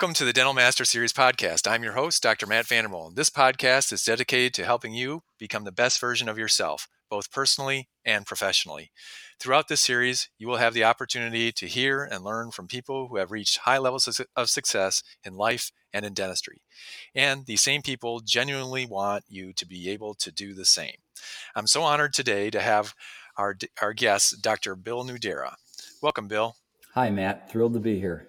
Welcome to the Dental Master Series podcast. I'm your host, Dr. Matt VanderMolen. This podcast is dedicated to helping you become the best version of yourself, both personally and professionally. Throughout this series, you will have the opportunity to hear and learn from people who have reached high levels of success in life and in dentistry. And these same people genuinely want you to be able to do the same. I'm so honored today to have our, our guest, Dr. Bill Nudera. Welcome, Bill. Hi, Matt. Thrilled to be here.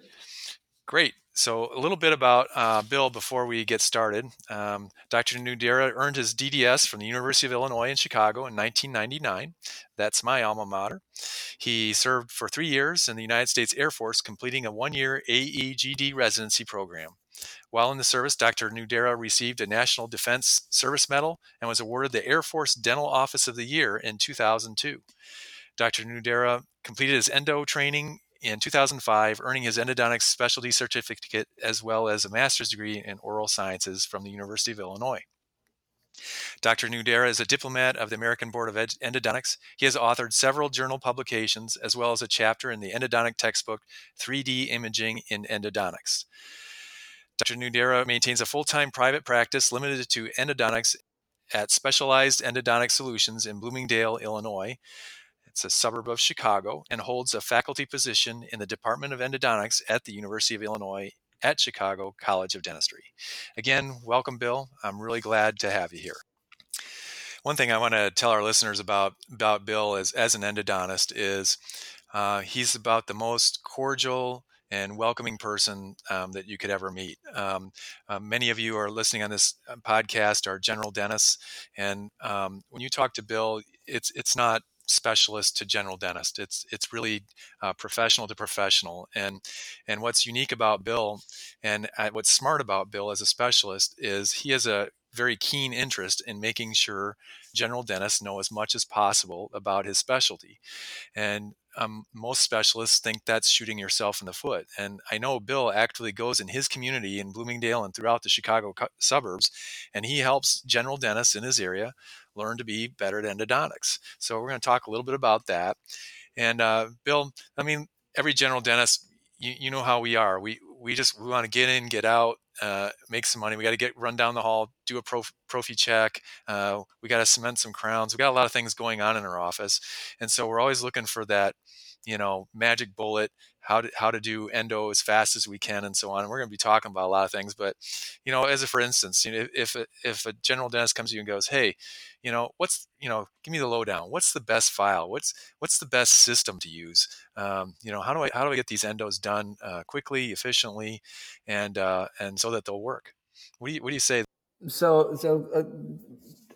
Great. So, a little bit about uh, Bill before we get started. Um, Dr. Nudera earned his DDS from the University of Illinois in Chicago in 1999. That's my alma mater. He served for three years in the United States Air Force, completing a one year AEGD residency program. While in the service, Dr. Nudera received a National Defense Service Medal and was awarded the Air Force Dental Office of the Year in 2002. Dr. Nudera completed his endo training in 2005, earning his endodontics specialty certificate as well as a master's degree in oral sciences from the University of Illinois. Dr. Nudera is a diplomate of the American Board of Endodontics. He has authored several journal publications as well as a chapter in the endodontic textbook 3D Imaging in Endodontics. Dr. Nudera maintains a full time private practice limited to endodontics at Specialized Endodontic Solutions in Bloomingdale, Illinois. It's a suburb of Chicago and holds a faculty position in the Department of Endodontics at the University of Illinois at Chicago College of Dentistry. Again, welcome, Bill. I'm really glad to have you here. One thing I want to tell our listeners about about Bill as as an endodontist is uh, he's about the most cordial and welcoming person um, that you could ever meet. Um, uh, many of you are listening on this uh, podcast are general dentists, and um, when you talk to Bill, it's it's not specialist to general dentist. It's it's really uh, professional to professional. And and what's unique about Bill, and uh, what's smart about Bill as a specialist is he has a very keen interest in making sure general dentists know as much as possible about his specialty. And um, most specialists think that's shooting yourself in the foot. And I know Bill actually goes in his community in Bloomingdale and throughout the Chicago suburbs, and he helps general dentists in his area learn to be better at endodontics. So we're going to talk a little bit about that. And uh, Bill, I mean, every general dentist, you, you know how we are. We we just we want to get in, get out, uh, make some money. We got to get run down the hall, do a prof, prophy check. Uh, we got to cement some crowns. We got a lot of things going on in our office, and so we're always looking for that, you know, magic bullet how to how to do endo as fast as we can and so on. And we're going to be talking about a lot of things, but you know, as a for instance, you know, if a, if a general dentist comes to you and goes, "Hey, you know, what's you know, give me the lowdown. What's the best file? What's what's the best system to use? Um, you know, how do I how do I get these endos done uh, quickly, efficiently, and uh, and so that they'll work? What do you what do you say? So so. Uh,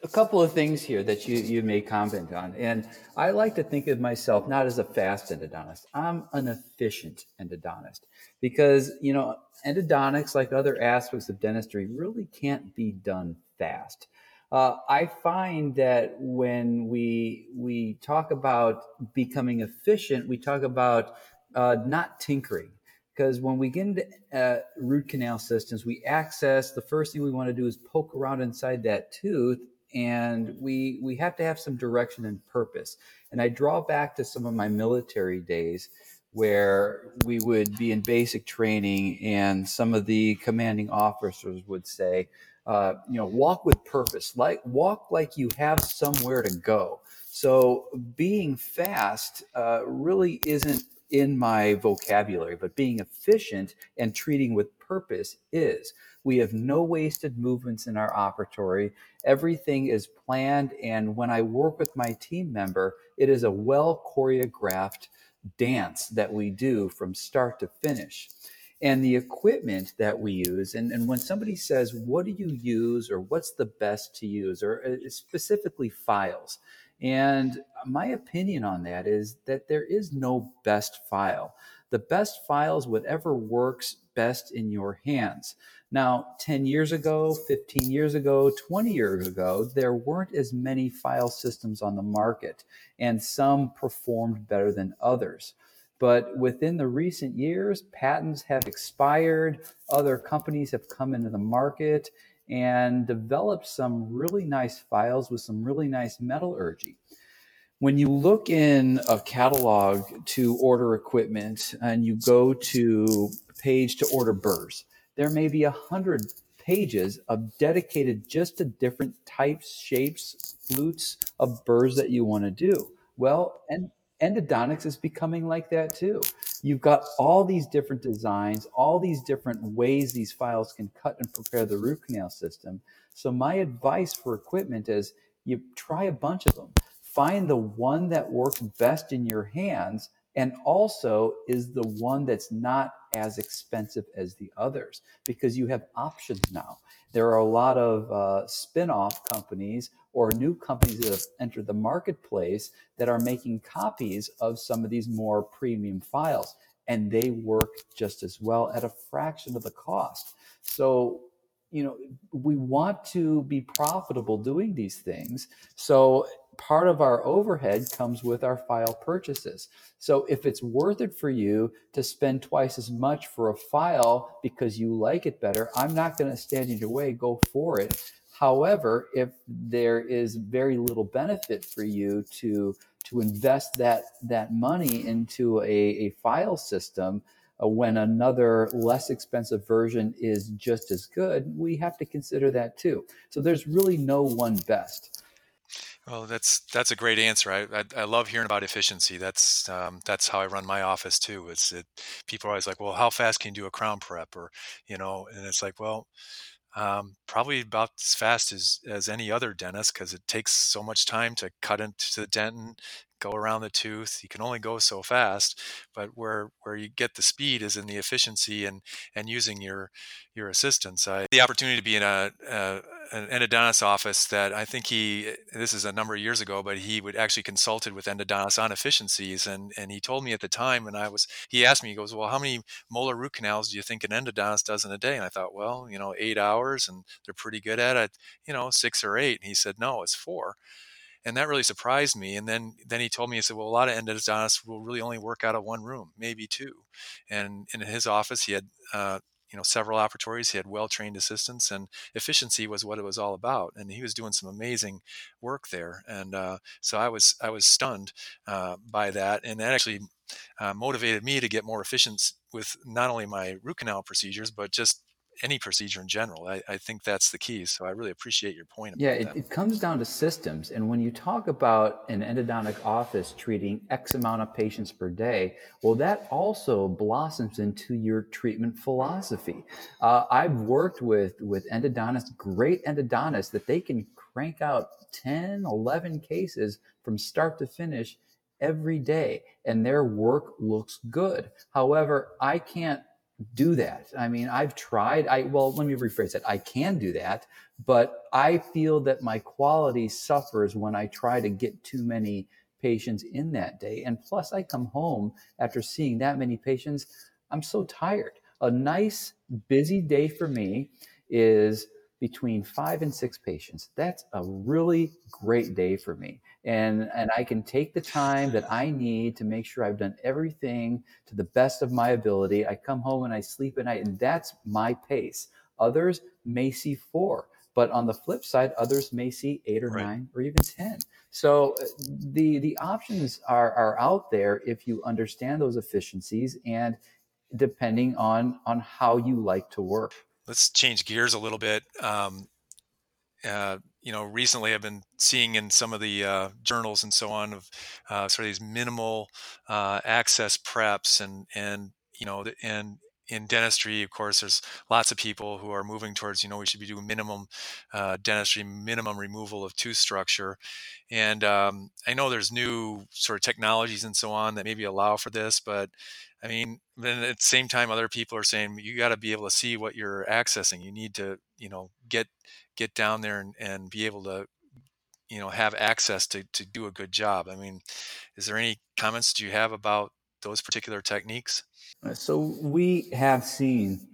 a couple of things here that you, you may comment on. And I like to think of myself not as a fast endodontist. I'm an efficient endodontist because, you know, endodontics, like other aspects of dentistry, really can't be done fast. Uh, I find that when we we talk about becoming efficient, we talk about uh, not tinkering because when we get into uh, root canal systems, we access the first thing we want to do is poke around inside that tooth and we we have to have some direction and purpose. And I draw back to some of my military days where we would be in basic training, and some of the commanding officers would say, uh, you know, walk with purpose, like walk like you have somewhere to go. So being fast uh, really isn't in my vocabulary, but being efficient and treating with purpose is. We have no wasted movements in our operatory. Everything is planned. And when I work with my team member, it is a well choreographed dance that we do from start to finish. And the equipment that we use, and, and when somebody says, What do you use, or what's the best to use, or uh, specifically files, and my opinion on that is that there is no best file. The best file is whatever works best in your hands. Now, 10 years ago, 15 years ago, 20 years ago, there weren't as many file systems on the market, and some performed better than others. But within the recent years, patents have expired, other companies have come into the market and developed some really nice files with some really nice metallurgy. When you look in a catalog to order equipment and you go to page to order burrs, there may be a hundred pages of dedicated just to different types, shapes, flutes of burrs that you want to do. Well, and endodontics is becoming like that too. You've got all these different designs, all these different ways these files can cut and prepare the root canal system. So my advice for equipment is you try a bunch of them. Find the one that works best in your hands and also is the one that's not as expensive as the others because you have options now. There are a lot of uh, spin off companies or new companies that have entered the marketplace that are making copies of some of these more premium files, and they work just as well at a fraction of the cost. So, you know, we want to be profitable doing these things. So, part of our overhead comes with our file purchases. So if it's worth it for you to spend twice as much for a file because you like it better, I'm not going to stand in your way. Go for it. However, if there is very little benefit for you to to invest that that money into a, a file system uh, when another less expensive version is just as good, we have to consider that too. So there's really no one best. Well, that's that's a great answer. I I, I love hearing about efficiency. That's um, that's how I run my office too. It's it, people are always like, well, how fast can you do a crown prep, or you know, and it's like, well, um, probably about as fast as as any other dentist because it takes so much time to cut into the dentin, go around the tooth. You can only go so fast, but where where you get the speed is in the efficiency and and using your your assistants. I the opportunity to be in a, a an endodontist office that I think he this is a number of years ago, but he would actually consulted with endodontists on efficiencies, and and he told me at the time, and I was he asked me, he goes, well, how many molar root canals do you think an endodontist does in a day? And I thought, well, you know, eight hours, and they're pretty good at it, you know, six or eight. And he said, no, it's four and that really surprised me. And then then he told me he said, well, a lot of endodontists will really only work out of one room, maybe two. And in his office, he had uh, you know several operatories. He had well trained assistants, and efficiency was what it was all about. And he was doing some amazing work there. And uh, so I was I was stunned uh, by that, and that actually uh, motivated me to get more efficient with not only my root canal procedures, but just any procedure in general. I, I, think that's the key. So I really appreciate your point. yeah, it, it, comes down to systems. And when you talk about an endodontic office treating X amount of patients per day, well, that also blossoms into your treatment philosophy. Uh, I've worked with, with endodontists, great endodontists, that they can crank out 10, 11 cases from start to finish every day, and their work looks good. However, I can't do that. I mean, I've tried. I well, let me rephrase it. I can do that, but I feel that my quality suffers when I try to get too many patients in that day. And plus, I come home after seeing that many patients. I'm so tired. A nice busy day for me is between five and six patients. That's a really great day for me. And, and I can take the time that I need to make sure I've done everything to the best of my ability. I come home and I sleep at night, and that's my pace. Others may see four, but on the flip side, others may see eight or right. nine or even 10. So uh, the, the options are, are out there if you understand those efficiencies and depending on, on how you like to work let's change gears a little bit. Um, uh, you know, recently I've been seeing in some of the uh, journals and so on of uh, sort of these minimal uh, access preps and and you know and in dentistry, of course, there's lots of people who are moving towards, you know, we should be doing minimum uh, dentistry, minimum removal of tooth structure. And um, I know there's new sort of technologies and so on that maybe allow for this, but I mean, then at the same time, other people are saying you got to be able to see what you're accessing. You need to, you know, get get down there and, and be able to, you know, have access to to do a good job. I mean, is there any comments do you have about those particular techniques? Uh, so we have seen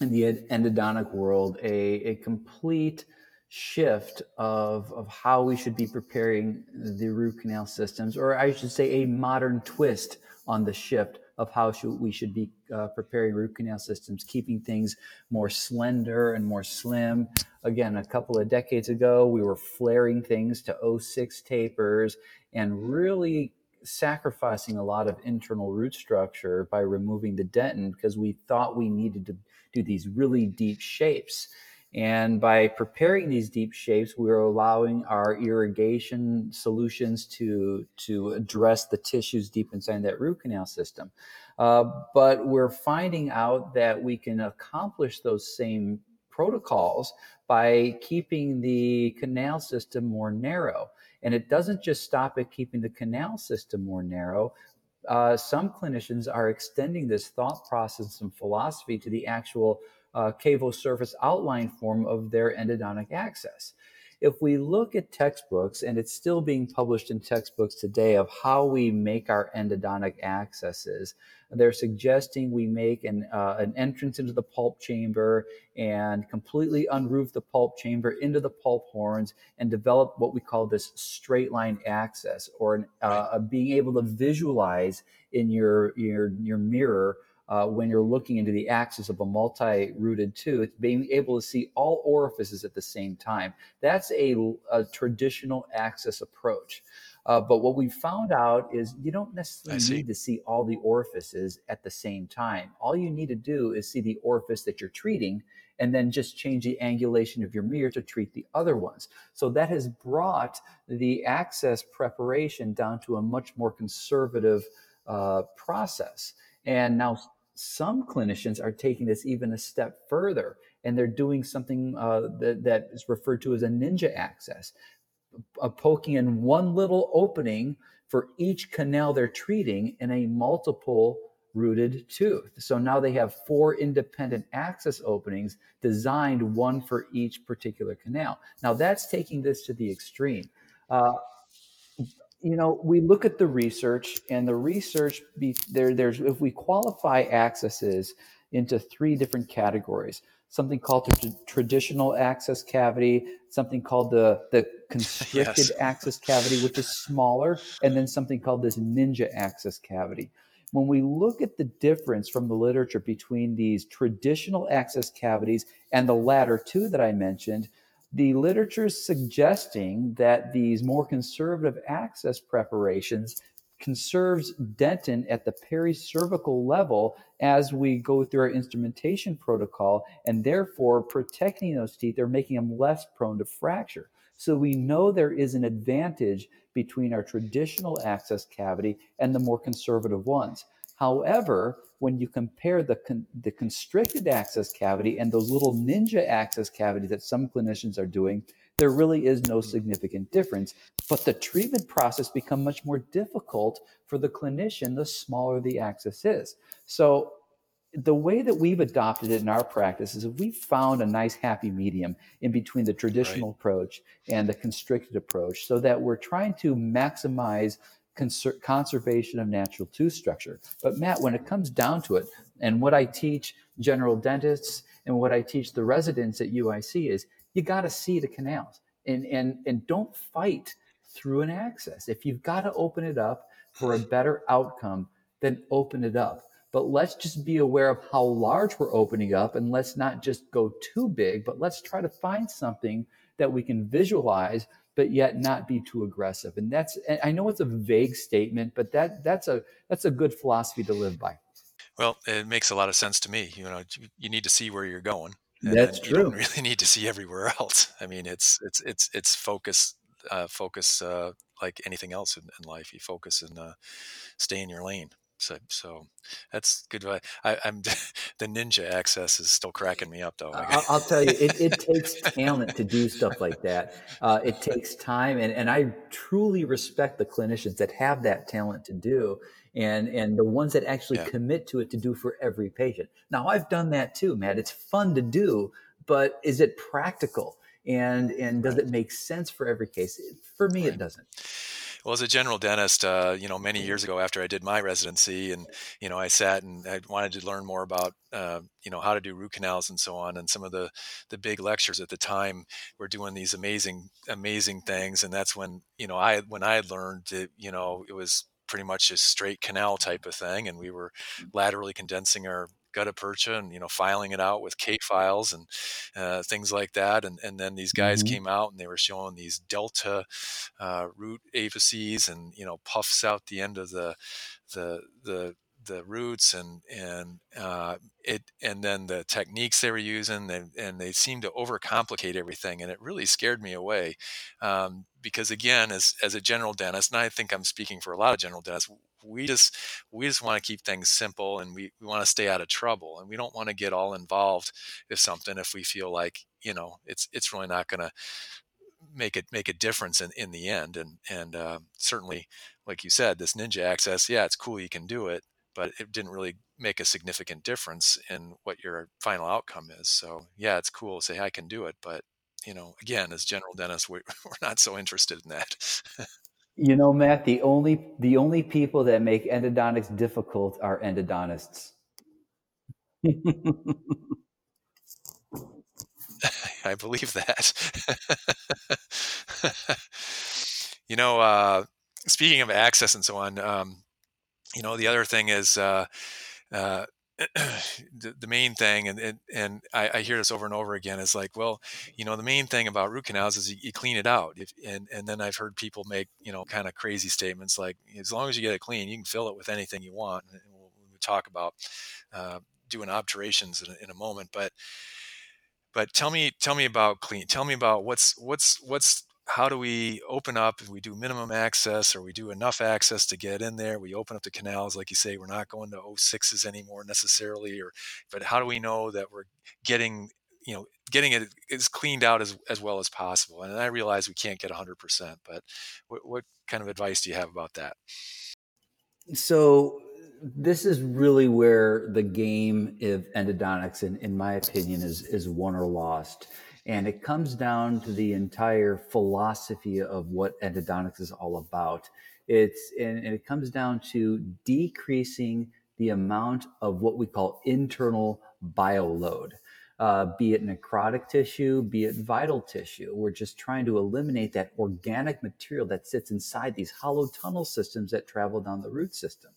in the endodontic world a, a complete shift of, of how we should be preparing the root canal systems, or I should say a modern twist on the shift of how should, we should be uh, preparing root canal systems, keeping things more slender and more slim. Again, a couple of decades ago, we were flaring things to 06 tapers and really sacrificing a lot of internal root structure by removing the dentin because we thought we needed to do these really deep shapes. And by preparing these deep shapes, we're allowing our irrigation solutions to, to address the tissues deep inside that root canal system. Uh, but we're finding out that we can accomplish those same protocols by keeping the canal system more narrow. And it doesn't just stop at keeping the canal system more narrow. Uh, some clinicians are extending this thought process and philosophy to the actual uh, cavo surface outline form of their endodontic access. If we look at textbooks, and it's still being published in textbooks today of how we make our endodontic accesses, they're suggesting we make an, uh, an entrance into the pulp chamber and completely unroof the pulp chamber into the pulp horns and develop what we call this straight line access or an, uh, being able to visualize in your, your, your mirror uh, when you're looking into the axis of a multi-rooted tooth, being able to see all orifices at the same time. That's a, a traditional access approach. Uh, but what we found out is you don't necessarily need to see all the orifices at the same time. All you need to do is see the orifice that you're treating and then just change the angulation of your mirror to treat the other ones. So that has brought the access preparation down to a much more conservative uh, process. And now some clinicians are taking this even a step further and they're doing something uh, that, that is referred to as a ninja access, a poking in one little opening for each canal they're treating in a multiple rooted tooth. So now they have four independent access openings designed one for each particular canal. Now that's taking this to the extreme. Uh, you know, we look at the research, and the research be, there. There's if we qualify accesses into three different categories. Something called the traditional access cavity, something called the the constricted yes. access cavity, which is smaller, and then something called this ninja access cavity. When we look at the difference from the literature between these traditional access cavities and the latter two that I mentioned, the literature is suggesting that these more conservative access preparations conserves dentin at the pericervical level as we go through our instrumentation protocol and therefore protecting those teeth they're making them less prone to fracture. So we know there is an advantage between our traditional access cavity and the more conservative ones However, when you compare the, con- the constricted access cavity and those little ninja access cavities that some clinicians are doing, there really is no hmm. significant difference. But the treatment process become much more difficult for the clinician the smaller the access is. So the way that we've adopted it in our practice is we've found a nice happy medium in between the traditional right. approach and the constricted approach so that we're trying to maximize conser- conservation of natural tooth structure. But Matt, when it comes down to it, and what I teach general dentists and what I teach the residents at UIC is you got to see the canals and, and, and don't fight through an access. If you've got to open it up for a better outcome, then open it up. But let's just be aware of how large we're opening up and let's not just go too big, but let's try to find something that we can visualize but yet not be too aggressive. And that's I know it's a vague statement, but that that's a that's a good philosophy to live by. Well, it makes a lot of sense to me. You know, you need to see where you're going. That's true. You don't really need to see everywhere else. I mean, it's it's it's it's focus uh, focus uh, like anything else in, in life. You focus and uh, stay in your lane. So, so that's good. I, am the ninja access is still cracking me up, though. I'll, I'll tell you, it, it, takes talent to do stuff like that. Uh, it takes time, and, and I truly respect the clinicians that have that talent to do, and and the ones that actually yeah. commit to it to do for every patient. Now, I've done that too, Matt. It's fun to do, but is it practical? And and does it make sense for every case? For me, right. it doesn't. Well, as a general dentist, uh, you know, many years ago after I did my residency, and you know, I sat and I wanted to learn more about, uh, you know, how to do root canals and so on. And some of the the big lectures at the time were doing these amazing, amazing things. And that's when you know, I when I had learned, it, you know, it was pretty much a straight canal type of thing, and we were laterally condensing our gutta percha and you know filing it out with K files and uh, things like that. And and then these guys mm-hmm. came out and they were showing these delta uh, root apices and you know puffs out the end of the the the the roots and and uh, it and then the techniques they were using and, and they seemed to overcomplicate everything and it really scared me away um, because again as as a general dentist and I think I'm speaking for a lot of general dentists we just we just want to keep things simple and we, we want to stay out of trouble and we don't want to get all involved with something if we feel like you know it's it's really not going to make it make a difference in, in the end and and uh, certainly like you said this ninja access yeah it's cool you can do it but it didn't really make a significant difference in what your final outcome is so yeah it's cool to say i can do it but you know again as general dentists we, we're not so interested in that You know, Matt, the only the only people that make endodontics difficult are endodontists. I believe that. you know, uh, speaking of access and so on, um, you know, the other thing is uh, uh, the, the main thing, and and, and I, I, hear this over and over again, is like, well, you know, the main thing about root canals is you, you clean it out, if, and and then I've heard people make you know kind of crazy statements like, as long as you get it clean, you can fill it with anything you want. And we'll, we'll talk about uh, doing obturations in in a moment, but but tell me tell me about clean. Tell me about what's what's what's how do we open up we do minimum access or we do enough access to get in there? We open up the canals like you say we're not going to 06s anymore necessarily or but how do we know that we're getting you know getting it as cleaned out as, as well as possible? And i realize we can't get 100% but what, what kind of advice do you have about that? So this is really where the game of endodontics in, in my opinion is is won or lost and it comes down to the entire philosophy of what endodontics is all about. It's and, and it comes down to decreasing the amount of what we call internal bioload. Uh, be it necrotic tissue, be it vital tissue. We're just trying to eliminate that organic material that sits inside these hollow tunnel systems that travel down the root system.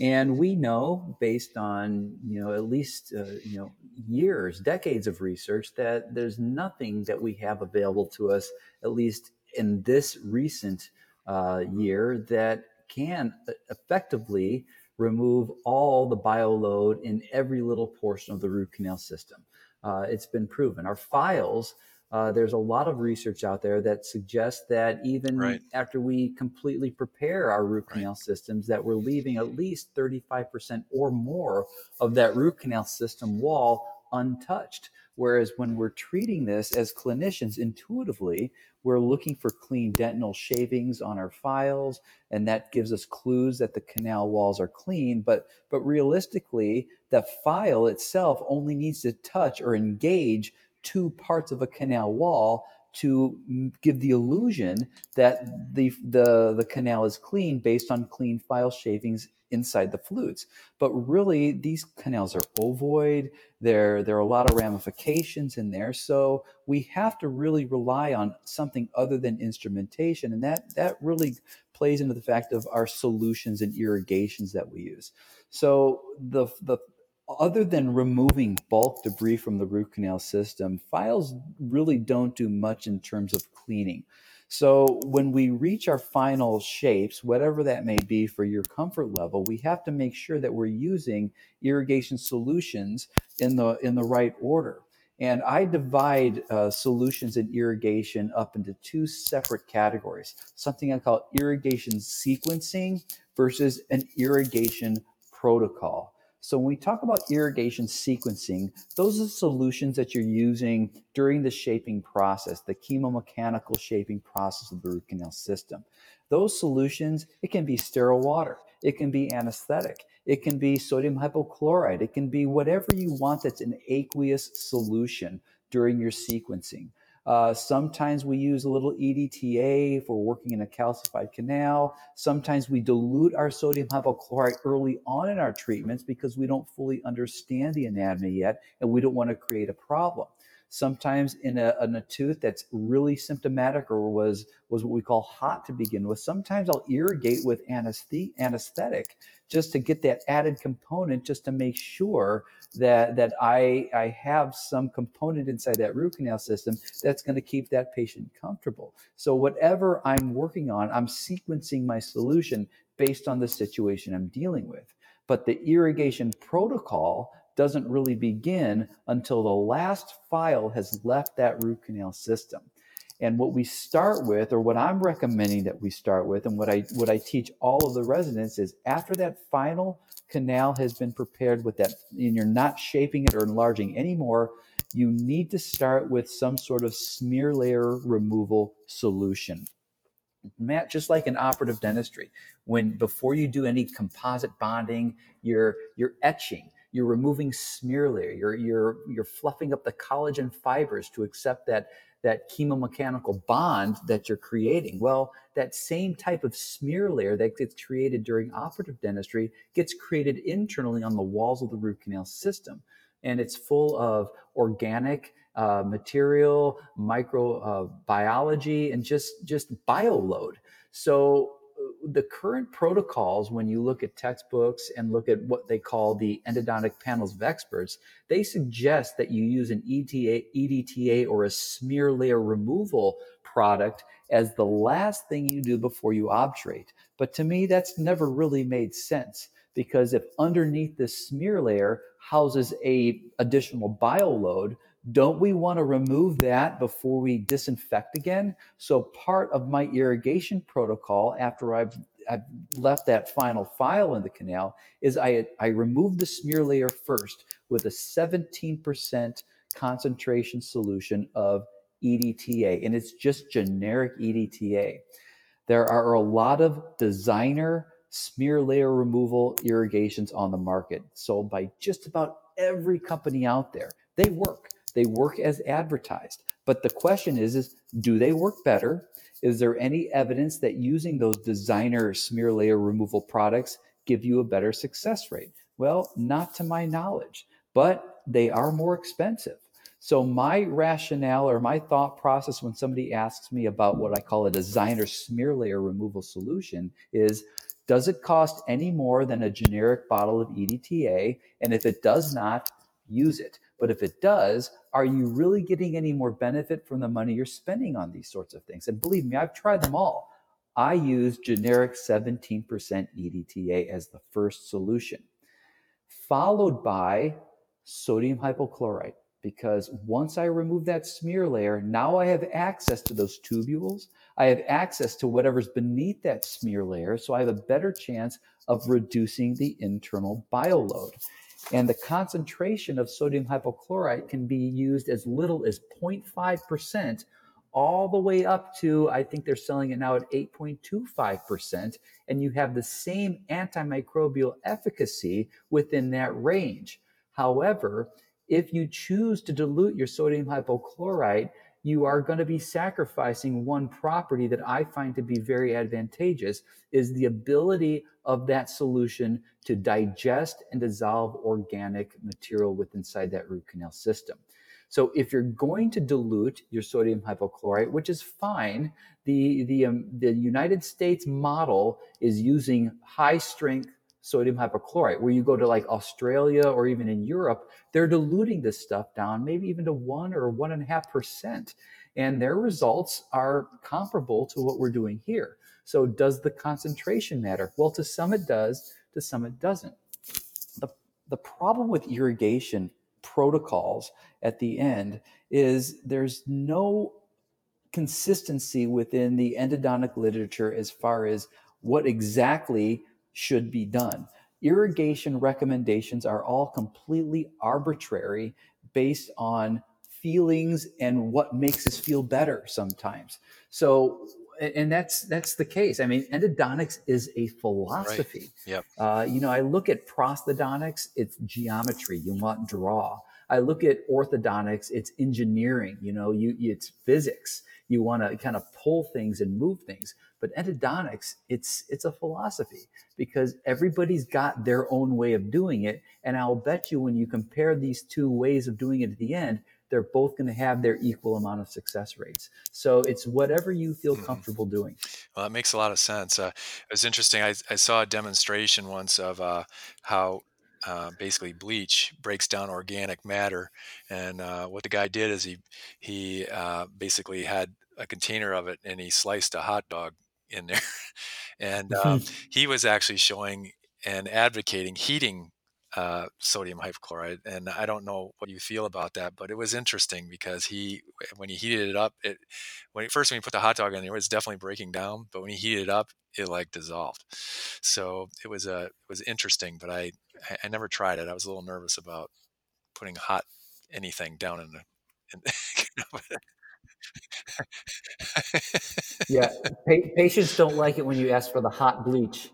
And we know, based on you know at least uh, you know years, decades of research, that there's nothing that we have available to us, at least in this recent uh, year, that can effectively remove all the bioload in every little portion of the root canal system. Uh, it's been proven. Our files uh, there's a lot of research out there that suggests that even right. after we completely prepare our root canal right. systems, that we're leaving at least 35% or more of that root canal system wall untouched. Whereas when we're treating this as clinicians intuitively, we're looking for clean dentinal shavings on our files, and that gives us clues that the canal walls are clean. But but realistically, the file itself only needs to touch or engage two parts of a canal wall to give the illusion that the, the, the canal is clean based on clean file shavings inside the flutes. But really, these canals are ovoid. There, there are a lot of ramifications in there. So we have to really rely on something other than instrumentation. And that, that really plays into the fact of our solutions and irrigations that we use. So the, the other than removing bulk debris from the root canal system, files really don't do much in terms of cleaning. So when we reach our final shapes, whatever that may be for your comfort level, we have to make sure that we're using irrigation solutions in the in the right order. And I divide uh, solutions in irrigation up into two separate categories. Something I call irrigation sequencing versus an irrigation protocol. So when we talk about irrigation sequencing, those are the solutions that you're using during the shaping process, the chemomechanical shaping process of the root canal system. Those solutions, it can be sterile water, it can be anesthetic, it can be sodium hypochlorite, it can be whatever you want that's an aqueous solution during your sequencing. Uh, sometimes we use a little EDTA if we're working in a calcified canal. Sometimes we dilute our sodium hypochlorite early on in our treatments because we don't fully understand the anatomy yet and we don't want to create a problem. Sometimes in a, in a tooth that's really symptomatic or was was what we call hot to begin with. Sometimes I'll irrigate with anesthetic just to get that added component, just to make sure that that I I have some component inside that root canal system that's going to keep that patient comfortable. So whatever I'm working on, I'm sequencing my solution based on the situation I'm dealing with. But the irrigation protocol doesn't really begin until the last file has left that root canal system. And what we start with, or what I'm recommending that we start with, and what I what I teach all of the residents is after that final canal has been prepared with that, and you're not shaping it or enlarging anymore, you need to start with some sort of smear layer removal solution. Matt, just like in operative dentistry, when before you do any composite bonding, you're you're etching you're removing smear layer. You're, you're, you're fluffing up the collagen fibers to accept that, that chemomechanical bond that you're creating. Well, that same type of smear layer that gets created during operative dentistry gets created internally on the walls of the root canal system. And it's full of organic uh, material, microbiology, uh, and just, just bioload. So the current protocols, when you look at textbooks and look at what they call the endodontic panels of experts, they suggest that you use an ETA, EDTA or a smear layer removal product as the last thing you do before you obturate. But to me, that's never really made sense because if underneath this smear layer houses a additional bioload, don't we want to remove that before we disinfect again? So part of my irrigation protocol after I've I've left that final file in the canal is I, I remove the smear layer first with a 17% concentration solution of EDTA, and it's just generic EDTA. There are a lot of designer smear layer removal irrigations on the market, sold by just about every company out there. They work. They work as advertised. But the question is, is do they work better? Is there any evidence that using those designer smear layer removal products give you a better success rate? Well, not to my knowledge, but they are more expensive. So my rationale or my thought process when somebody asks me about what I call a designer smear layer removal solution is does it cost any more than a generic bottle of EDTA? And if it does not, use it. But if it does, are you really getting any more benefit from the money you're spending on these sorts of things? And believe me, I've tried them all. I use generic 17% EDTA as the first solution, followed by sodium hypochlorite. Because once I remove that smear layer, now I have access to those tubules. I have access to whatever's beneath that smear layer. So I have a better chance of reducing the internal bioload. And the concentration of sodium hypochlorite can be used as little as 0.5% all the way up to, I think they're selling it now at 8.25%. And you have the same antimicrobial efficacy within that range. However, if you choose to dilute your sodium hypochlorite, you are going to be sacrificing one property that I find to be very advantageous is the ability of that solution to digest and dissolve organic material within inside that root canal system. So if you're going to dilute your sodium hypochlorite, which is fine, the the um, the United States model is using high strength sodium hypochlorite. Where you go to like Australia or even in Europe, they're diluting this stuff down, maybe even to one or one and a half percent. And their results are comparable to what we're doing here. So, does the concentration matter? Well, to some it does, to some it doesn't. The, the problem with irrigation protocols at the end is there's no consistency within the endodontic literature as far as what exactly should be done. Irrigation recommendations are all completely arbitrary based on feelings and what makes us feel better sometimes. So and that's that's the case. I mean, endodontics is a philosophy. Right. Yep. Uh, you know, I look at prosthodontics; it's geometry. You want draw. I look at orthodontics; it's engineering. You know, you it's physics. You want to kind of pull things and move things. But endodontics, it's it's a philosophy because everybody's got their own way of doing it. And I'll bet you when you compare these two ways of doing it at the end, they're both going to have their equal amount of success rates. So it's whatever you feel mm-hmm. comfortable doing. Well, that makes a lot of sense. Uh, it was interesting. I, I, saw a demonstration once of uh, how uh, basically bleach breaks down organic matter, and uh, what the guy did is he he uh, basically had a container of it and he sliced a hot dog in there, and um, he was actually showing and advocating heating uh, sodium hypochlorite. And I don't know what you feel about that, but it was interesting because he, when he heated it up, it when he, first when he put the hot dog in there, it was definitely breaking down. But when he heated it up, it like dissolved. So it was a it was interesting, but I I never tried it. I was a little nervous about putting hot anything down in the. In, yeah, pa- patients don't like it when you ask for the hot bleach.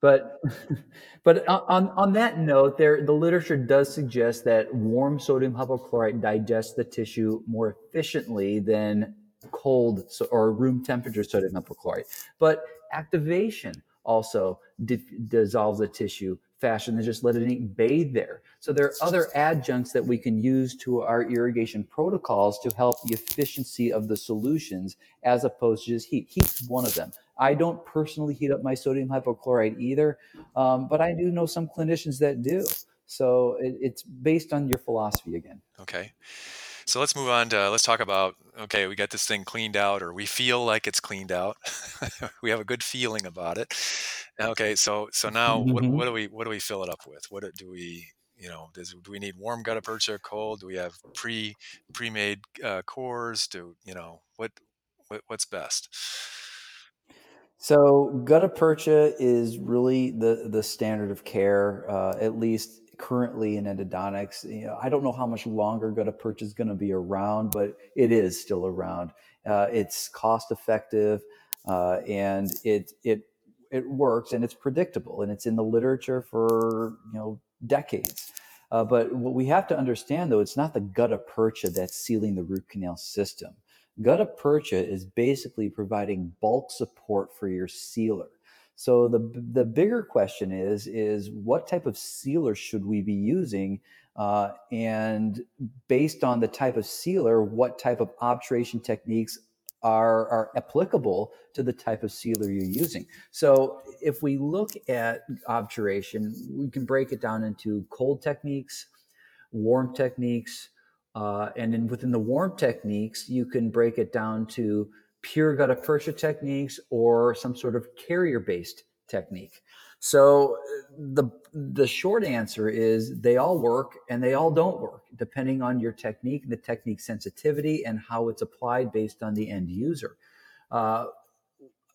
But but on on that note, there the literature does suggest that warm sodium hypochlorite digests the tissue more efficiently than cold or room temperature sodium hypochlorite. But activation also di- dissolves the tissue faster than just letting it bathe there. So there are other adjuncts that we can use to our irrigation protocols to help the efficiency of the solutions as opposed to just heat. Heat's one of them. I don't personally heat up my sodium hypochlorite either, um, but I do know some clinicians that do. So it, it's based on your philosophy again. Okay. So let's move on to let's talk about okay, we got this thing cleaned out, or we feel like it's cleaned out. we have a good feeling about it. Okay, so so now mm-hmm. what, what do we what do we fill it up with? What do we you know does do we need warm gutta percha cold? Do we have pre pre made uh, cores? Do you know what, what what's best? So gutta percha is really the the standard of care, uh, at least currently in endodontics. You know, I don't know how much longer gutta percha is going to be around, but it is still around. Uh, it's cost effective, uh, and it it it works, and it's predictable, and it's in the literature for you know decades. Uh, but what we have to understand, though, it's not the gutta percha that's sealing the root canal system. Gutta percha is basically providing bulk support for your sealer. So the the bigger question is is what type of sealer should we be using, uh, and based on the type of sealer, what type of obturation techniques are are applicable to the type of sealer you're using. So if we look at obturation, we can break it down into cold techniques, warm techniques, uh, and then within the warm techniques, you can break it down to pure gutta percha techniques or some sort of carrier based technique. So the the short answer is they all work and they all don't work depending on your technique, the technique sensitivity, and how it's applied based on the end user. Uh,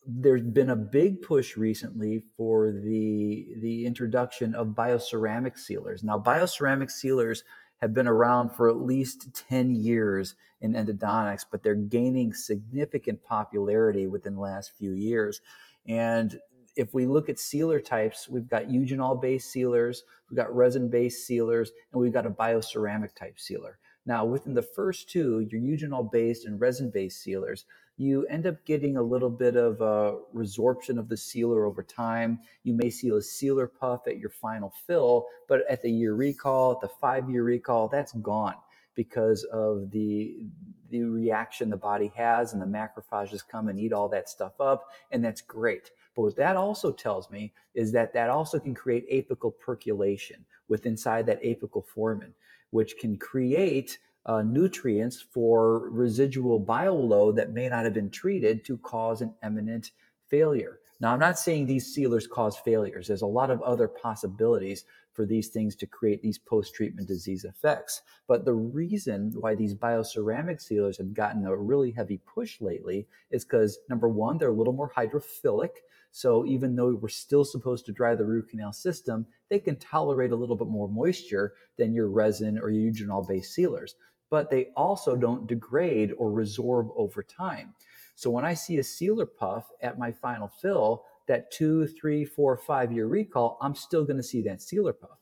there's been a big push recently for the the introduction of bioceramic sealers. Now, bioceramic sealers have been around for at least 10 years in endodontics, but they're gaining significant popularity within the last few years. And if we look at sealer types, we've got eugenol based sealers, we've got resin based sealers, and we've got a bioceramic type sealer. Now, within the first two, your eugenol based and resin based sealers, you end up getting a little bit of a resorption of the sealer over time. You may see a sealer puff at your final fill, but at the year recall, at the five year recall, that's gone because of the the reaction the body has and the macrophages come and eat all that stuff up and that's great but what that also tells me is that that also can create apical percolation with inside that apical foramen which can create uh, nutrients for residual bioload that may not have been treated to cause an eminent failure. Now, I'm not saying these sealers cause failures. There's a lot of other possibilities for these things to create these post treatment disease effects. But the reason why these bioceramic sealers have gotten a really heavy push lately is because number one, they're a little more hydrophilic. So even though we're still supposed to dry the root canal system, they can tolerate a little bit more moisture than your resin or eugenol based sealers but they also don't degrade or resorb over time. So when I see a sealer puff at my final fill, that two, three, four, five year recall, I'm still going to see that sealer puff.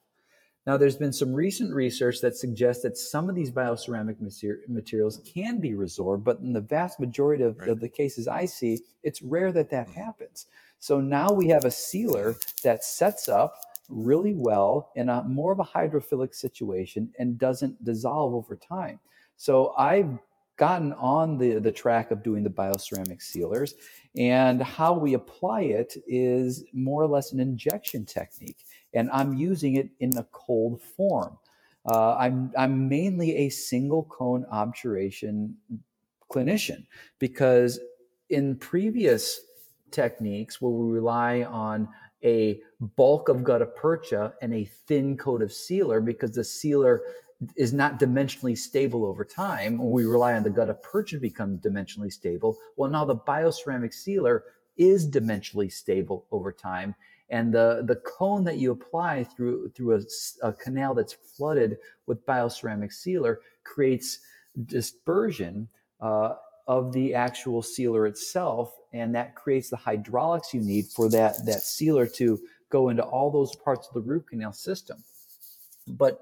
Now, there's been some recent research that suggests that some of these bioceramic materials can be resorbed, but in the vast majority of, right. of the cases I see, it's rare that that mm. happens. So now we have a sealer that sets up really well in a more of a hydrophilic situation and doesn't dissolve over time. So I've gotten on the, the track of doing the bioceramic sealers and how we apply it is more or less an injection technique and i'm using it in a cold form. Uh, I'm, I'm mainly a single cone obturation clinician because in previous techniques where we rely on a bulk of gutta percha and a thin coat of sealer because the sealer is not dimensionally stable over time. When We rely on the gutta percha to become dimensionally stable. Well, now the bioceramic sealer is dimensionally stable over time. And the, the cone that you apply through, through a, a canal that's flooded with bioceramic sealer creates dispersion uh, of the actual sealer itself. And that creates the hydraulics you need for that, that sealer to go into all those parts of the root canal system. But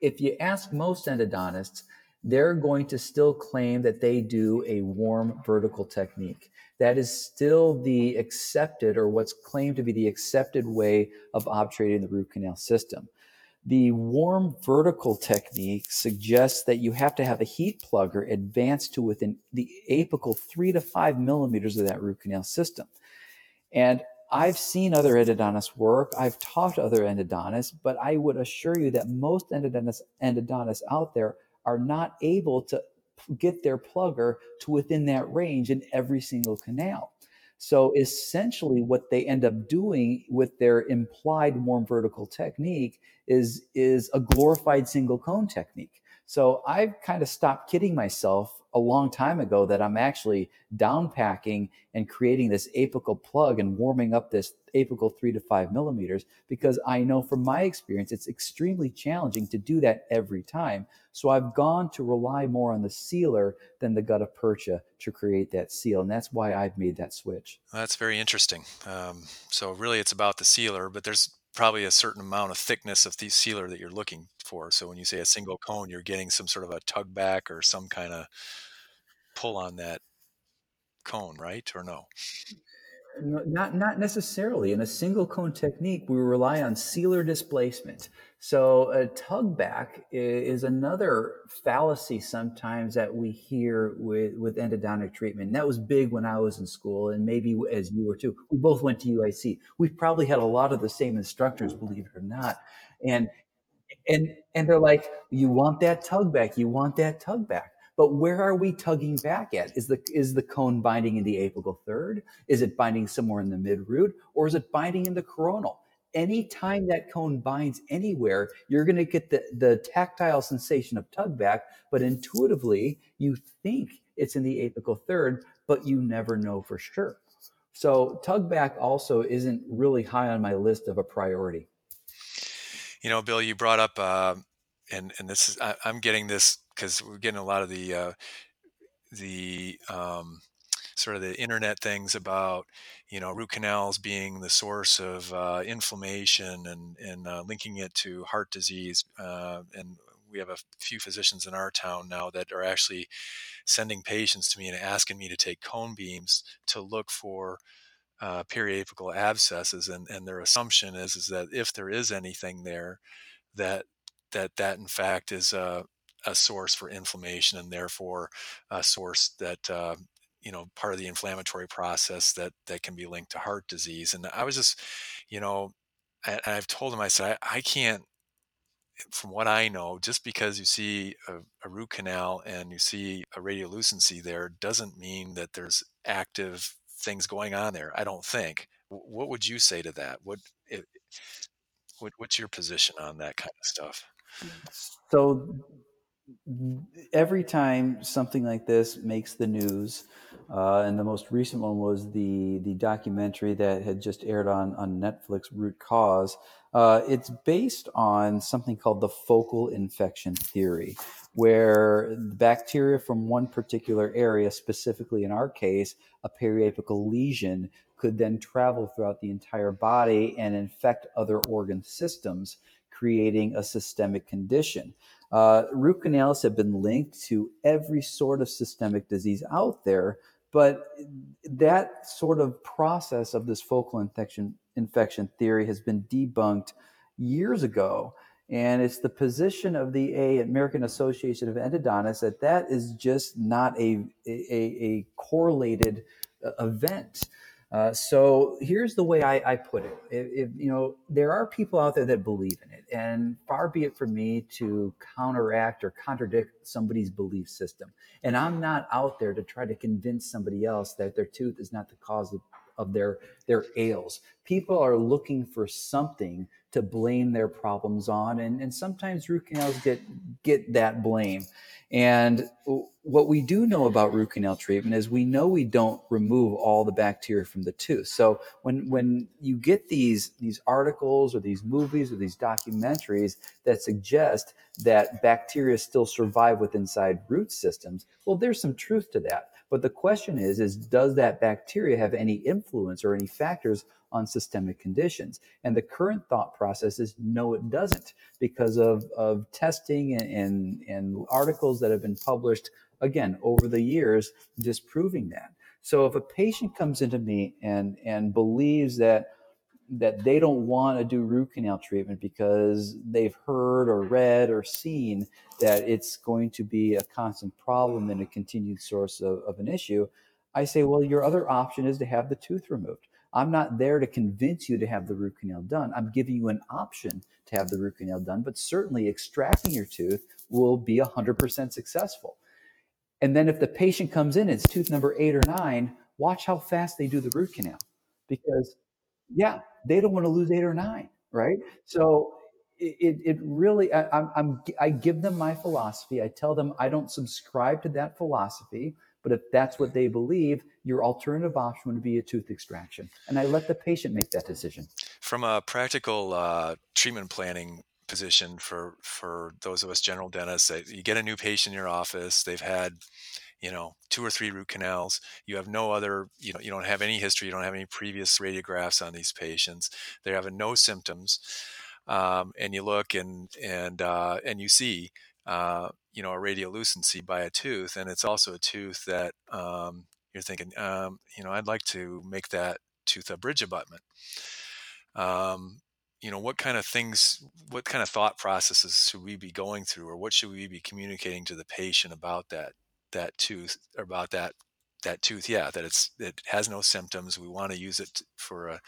if you ask most endodontists, they're going to still claim that they do a warm vertical technique. That is still the accepted or what's claimed to be the accepted way of obturating the root canal system. The warm vertical technique suggests that you have to have a heat plugger advanced to within the apical three to five millimeters of that root canal system. And I've seen other endodontists work. I've taught other endodontists, but I would assure you that most endodontists, endodontists out there are not able to get their plugger to within that range in every single canal. So essentially, what they end up doing with their implied warm vertical technique is, is a glorified single cone technique. So I've kind of stopped kidding myself a long time ago that I'm actually downpacking and creating this apical plug and warming up this apical three to five millimeters because I know from my experience it's extremely challenging to do that every time. So I've gone to rely more on the sealer than the gutta percha to create that seal, and that's why I've made that switch. That's very interesting. Um, so really, it's about the sealer, but there's probably a certain amount of thickness of the sealer that you're looking for. So when you say a single cone, you're getting some sort of a tug back or some kind of pull on that cone, right? Or no? Not not necessarily. In a single cone technique, we rely on sealer displacement. So a tug back is another fallacy sometimes that we hear with, with endodontic treatment. That was big when I was in school, and maybe as you were too. We both went to UIC. We probably had a lot of the same instructors, believe it or not. And and and they're like, you want that tug back, you want that tug back. But where are we tugging back at? Is the is the cone binding in the apical third? Is it binding somewhere in the mid root, or is it binding in the coronal? Anytime that cone binds anywhere, you're going to get the, the tactile sensation of tug back, but intuitively you think it's in the apical third, but you never know for sure. So tug back also isn't really high on my list of a priority. You know, Bill, you brought up, uh, and and this is I, am getting this because we're getting a lot of the uh, the um, sort of the internet things about you know root canals being the source of uh, inflammation and and uh, linking it to heart disease uh, and we have a few physicians in our town now that are actually sending patients to me and asking me to take cone beams to look for uh, periapical abscesses and, and their assumption is is that if there is anything there that that that in fact is a, a source for inflammation and therefore a source that uh, you know part of the inflammatory process that that can be linked to heart disease and i was just you know I, i've told him i said I, I, can't from what i know just because you see a, a root canal and you see a radiolucency there doesn't mean that there's active things going on there i don't think. What would you say to that? What, it, what what's your position on that kind of stuff? So every time something like this makes the news, uh, and the most recent one was the the documentary that had just aired on on Netflix, Root Cause. Uh, it's based on something called the focal infection theory, where bacteria from one particular area, specifically in our case, a periapical lesion, could then travel throughout the entire body and infect other organ systems, creating a systemic condition. Uh, root canals have been linked to every sort of systemic disease out there, but that sort of process of this focal infection infection theory has been debunked years ago. And it's the position of the A American Association of Endodontists that that is just not a, a, a correlated uh, event. Uh, so here's the way I, I put it. If, if, you know, there are people out there that believe in it, and far be it for me to counteract or contradict somebody's belief system. And I'm not out there to try to convince somebody else that their tooth is not the cause of, of their their ails. People are looking for something to blame their problems on, and, and sometimes root canals get get that blame. And what we do know about root canal treatment is we know we don't remove all the bacteria from the tooth. So when when you get these these articles or these movies or these documentaries that suggest that bacteria still survive with inside root systems, well, there's some truth to that. But the question is, is does that bacteria have any influence or any factors on systemic conditions. And the current thought process is no, it doesn't, because of, of testing and, and, and articles that have been published, again, over the years, disproving that. So if a patient comes into me and, and believes that that they don't want to do root canal treatment because they've heard or read or seen that it's going to be a constant problem and a continued source of, of an issue, I say, well, your other option is to have the tooth removed. I'm not there to convince you to have the root canal done. I'm giving you an option to have the root canal done, but certainly extracting your tooth will be 100% successful. And then if the patient comes in, it's tooth number eight or nine, watch how fast they do the root canal. Because, yeah, they don't want to lose eight or nine, right? So it, it really, I, I'm, I give them my philosophy. I tell them I don't subscribe to that philosophy. But if that's what they believe, your alternative option would be a tooth extraction. And I let the patient make that decision. From a practical uh, treatment planning position for for those of us general dentists, you get a new patient in your office. They've had you know two or three root canals you have no other you know you don't have any history you don't have any previous radiographs on these patients they're having no symptoms um, and you look and and uh, and you see uh, you know a radiolucency by a tooth, and it's also a tooth that um, you're thinking, um, you know, I'd like to make that tooth a bridge abutment. Um, you know, what kind of things, what kind of thought processes should we be going through, or what should we be communicating to the patient about that that tooth, about that that tooth? Yeah, that it's it has no symptoms. We want to use it for a,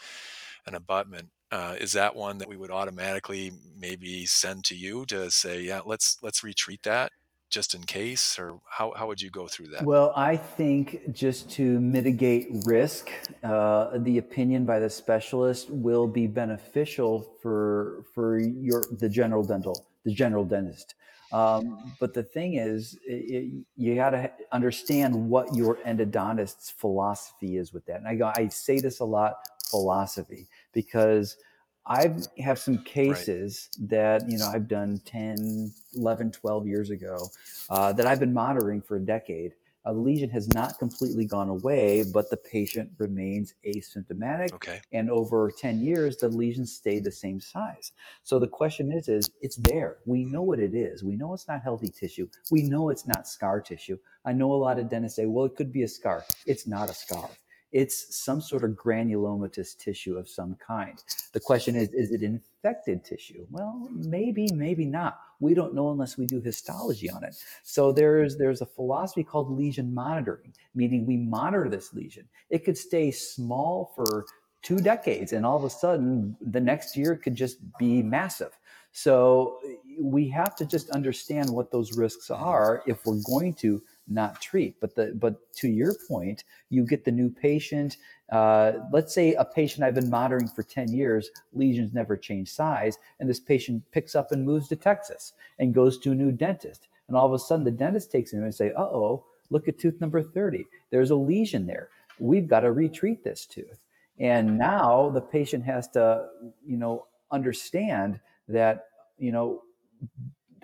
an abutment uh, is that one that we would automatically maybe send to you to say, yeah, let's let's retreat that just in case, or how how would you go through that? Well, I think just to mitigate risk, uh, the opinion by the specialist will be beneficial for for your the general dental the general dentist. Um, but the thing is, it, you got to understand what your endodontist's philosophy is with that. And I go, I say this a lot philosophy because I have some cases right. that, you know, I've done 10, 11, 12 years ago uh, that I've been monitoring for a decade. A lesion has not completely gone away, but the patient remains asymptomatic. Okay. And over 10 years, the lesion stayed the same size. So the question is, is it's there. We know what it is. We know it's not healthy tissue. We know it's not scar tissue. I know a lot of dentists say, well, it could be a scar. It's not a scar it's some sort of granulomatous tissue of some kind. The question is, is it infected tissue? Well, maybe, maybe not. We don't know unless we do histology on it. So there's there's a philosophy called lesion monitoring, meaning we monitor this lesion. It could stay small for two decades, and all of a sudden, the next year could just be massive. So we have to just understand what those risks are if we're going to not treat. But the but to your point, you get the new patient. Uh, let's say a patient I've been monitoring for 10 years, lesions never change size, and this patient picks up and moves to Texas and goes to a new dentist. And all of a sudden the dentist takes him and say, uh oh, look at tooth number 30. There's a lesion there. We've got to retreat this tooth. And now the patient has to, you know, understand that, you know,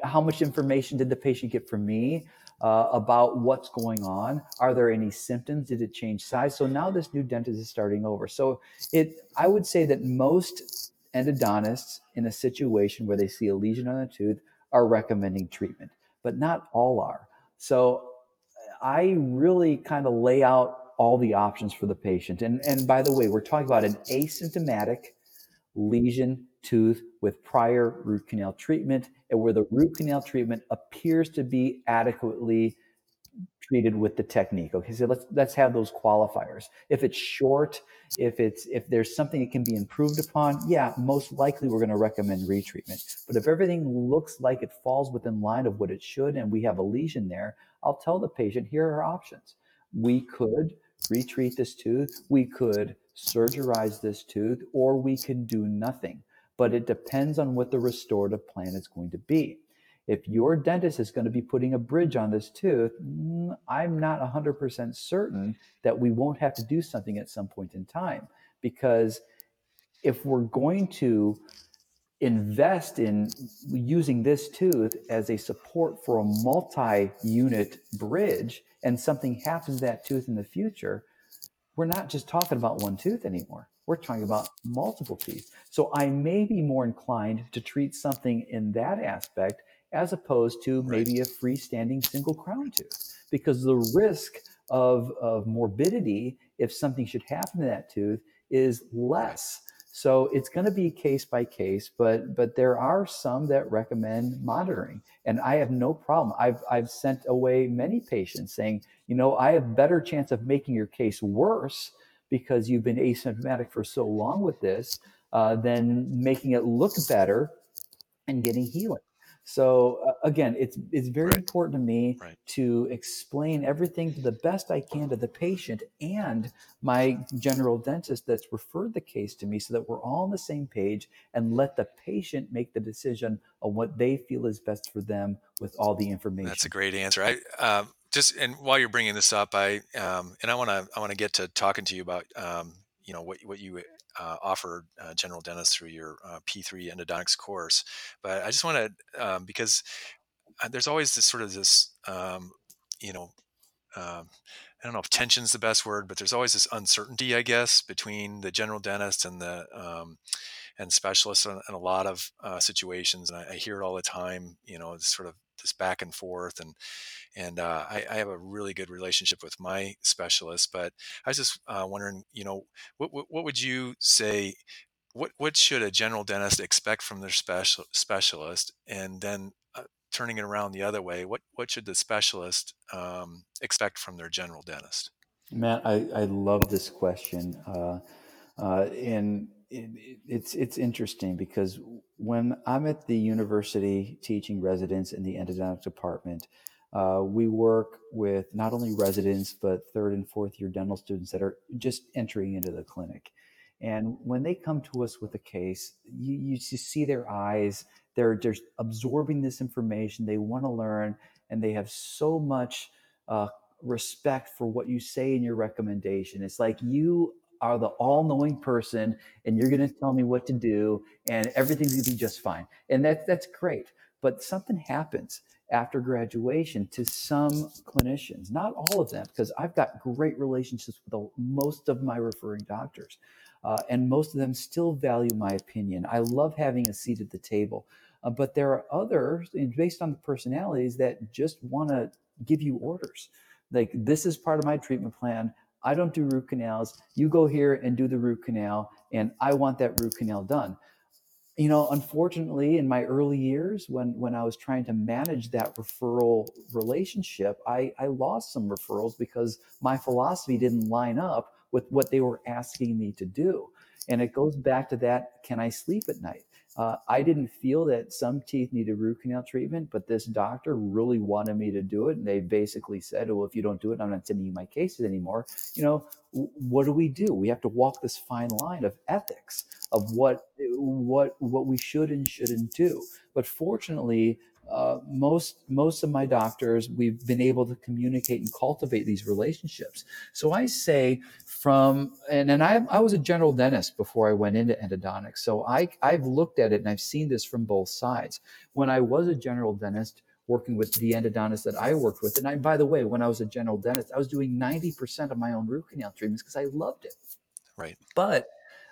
how much information did the patient get from me? Uh, about what's going on. Are there any symptoms? Did it change size? So now this new dentist is starting over. So it, I would say that most endodontists in a situation where they see a lesion on a tooth are recommending treatment, but not all are. So I really kind of lay out all the options for the patient. And, and by the way, we're talking about an asymptomatic lesion tooth with prior root canal treatment and where the root canal treatment appears to be adequately treated with the technique. Okay, so let's let's have those qualifiers. If it's short, if it's if there's something that can be improved upon, yeah, most likely we're going to recommend retreatment. But if everything looks like it falls within line of what it should and we have a lesion there, I'll tell the patient here are options. We could retreat this tooth, we could surgerize this tooth, or we can do nothing. But it depends on what the restorative plan is going to be if your dentist is going to be putting a bridge on this tooth, mm, I'm not 100% certain that we won't have to do something at some point in time. Because if we're going to invest in using this tooth as a support for a multi unit bridge and something happens to that tooth in the future, we're not just talking about one tooth anymore. We're talking about multiple teeth. So I may be more inclined to treat something in that aspect as opposed to right. maybe a freestanding single crown tooth because the risk of, of morbidity if something should happen to that tooth is less so it's going to be case by case but but there are some that recommend monitoring and i have no problem i've i've sent away many patients saying you know i have better chance of making your case worse because you've been asymptomatic for so long with this uh, than making it look better and getting healing so uh, again, it's it's very right. important to me right. to explain everything to the best I can to the patient and my general dentist that's referred the case to me, so that we're all on the same page and let the patient make the decision on what they feel is best for them with all the information. That's a great answer. I um, just and while you're bringing this up, I um, and I want to I want to get to talking to you about um, you know what what you uh, offer uh, general dentists through your uh, P3 endodontics course. But I just want to um, because uh, there's always this sort of this um, you know um, I don't know if tension's the best word, but there's always this uncertainty, I guess, between the general dentist and the um, and specialists in, in, a lot of uh, situations, and I, I, hear it all the time. You know, it's sort of this back and forth, and and uh, I, I, have a really good relationship with my specialist. But I was just uh, wondering, you know, what, what, what would you say? What what should a general dentist expect from their special specialist, and then uh, turning it around the other way, what what should the specialist um, expect from their general dentist? Matt, I, I love this question, uh, uh, and it, it's it's interesting because when I'm at the university teaching residents in the endodontic department, uh, we work with not only residents, but third and fourth year dental students that are just entering into the clinic. And when they come to us with a case, you, you see their eyes, they're, they're absorbing this information, they want to learn, and they have so much uh, respect for what you say in your recommendation. It's like you are the all knowing person and you're going to tell me what to do, and everything's going to be just fine. And that, that's great. But something happens after graduation to some clinicians, not all of them, because I've got great relationships with the, most of my referring doctors. Uh, and most of them still value my opinion. I love having a seat at the table. Uh, but there are others, based on the personalities, that just want to give you orders. Like, this is part of my treatment plan. I don't do root canals. You go here and do the root canal, and I want that root canal done. You know unfortunately in my early years when when i was trying to manage that referral relationship i i lost some referrals because my philosophy didn't line up with what they were asking me to do. And it goes back to that can i sleep at night uh, I didn't feel that some teeth needed root canal treatment, but this doctor really wanted me to do it. And they basically said, well, if you don't do it, I'm not sending you my cases anymore. You know, what do we do? We have to walk this fine line of ethics of what, what, what we should and shouldn't do. But fortunately, uh, most most of my doctors we've been able to communicate and cultivate these relationships. So i say from and, and I, I was a general dentist before i went into endodontics. So I, i've looked at it and i've seen this from both sides. When i was a general dentist working with the endodontist that i worked with and I, by the way when i was a general dentist i was doing 90% of my own root canal treatments because i loved it. Right. But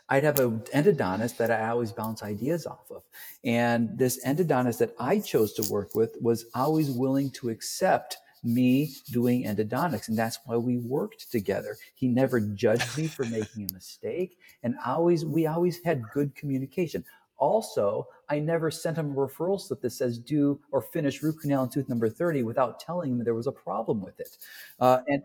I'd have an endodontist that I always bounce ideas off of. And this endodontist that I chose to work with was always willing to accept me doing endodontics. And that's why we worked together. He never judged me for making a mistake. And always, we always had good communication. Also, I never sent him a referral slip that says do or finish root canal in tooth number 30 without telling him there was a problem with it. Uh, and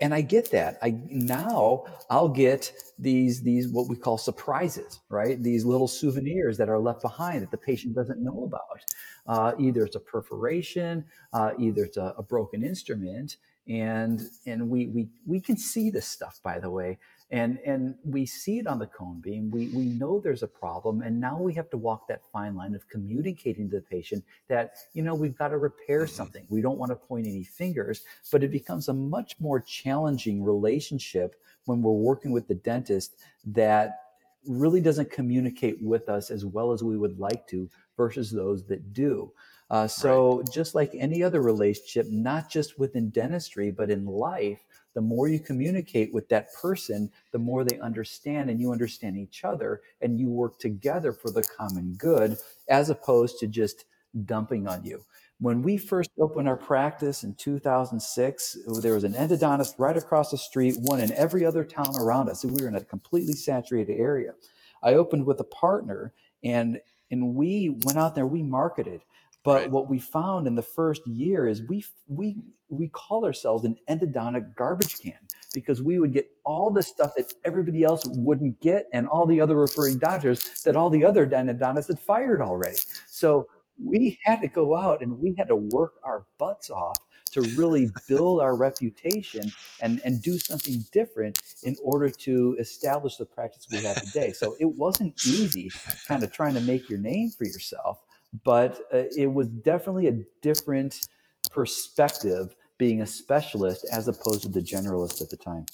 and I get that. I now I'll get these these what we call surprises, right? These little souvenirs that are left behind that the patient doesn't know about. Uh, either it's a perforation, uh, either it's a, a, broken instrument, and and we we we can see this stuff by the way and and we see it on the cone beam. We we know there's a problem and now we have to walk that fine line of communicating to the patient that you know we've got to repair something. We don't want to point any fingers but it becomes a much more challenging relationship when we're working with the dentist that really doesn't communicate with us as well as we would like to versus those that do. Uh, so right. just like any other relationship not just within dentistry but in life the more you communicate with that person, the more they understand and you understand each other and you work together for the common good as opposed to just dumping on you. When we first opened our practice in 2006, there was an endodontist right across the street, one in every other town around us. we were in a completely saturated area. I opened with a partner and and we went out there, we marketed. But right. what we found in the first year is we we we call ourselves an endodontic garbage can because we would get all the stuff that everybody else wouldn't get and all the other referring doctors that all the other endodontists had fired already. So we had to go out and we had to work our butts off to really build our reputation and, and do something different in order to establish the practice we have today. So it wasn't easy kind of trying to make your name for yourself but uh, it was definitely a different perspective being a specialist as opposed to the generalist at the time.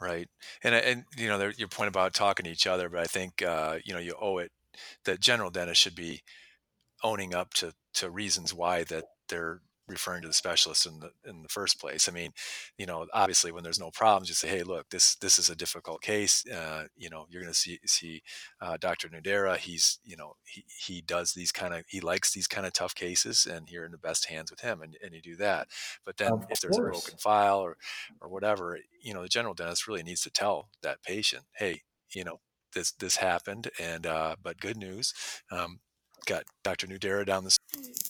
Right, and and you know your point about talking to each other, but I think uh, you know you owe it that general dentist should be owning up to to reasons why that they're referring to the specialist in the in the first place. I mean, you know, obviously when there's no problems, you say, hey, look, this this is a difficult case. Uh, you know, you're going to see see uh, Dr. Nudera. He's you know he he does these kind of he likes these kind of tough cases, and you're in the best hands with him, and, and you do that. But then of if there's a broken file or or whatever, you know, the general dentist really needs to tell that patient, hey, you know, this this happened, and uh, but good news. Um, got Dr. Nudera down the.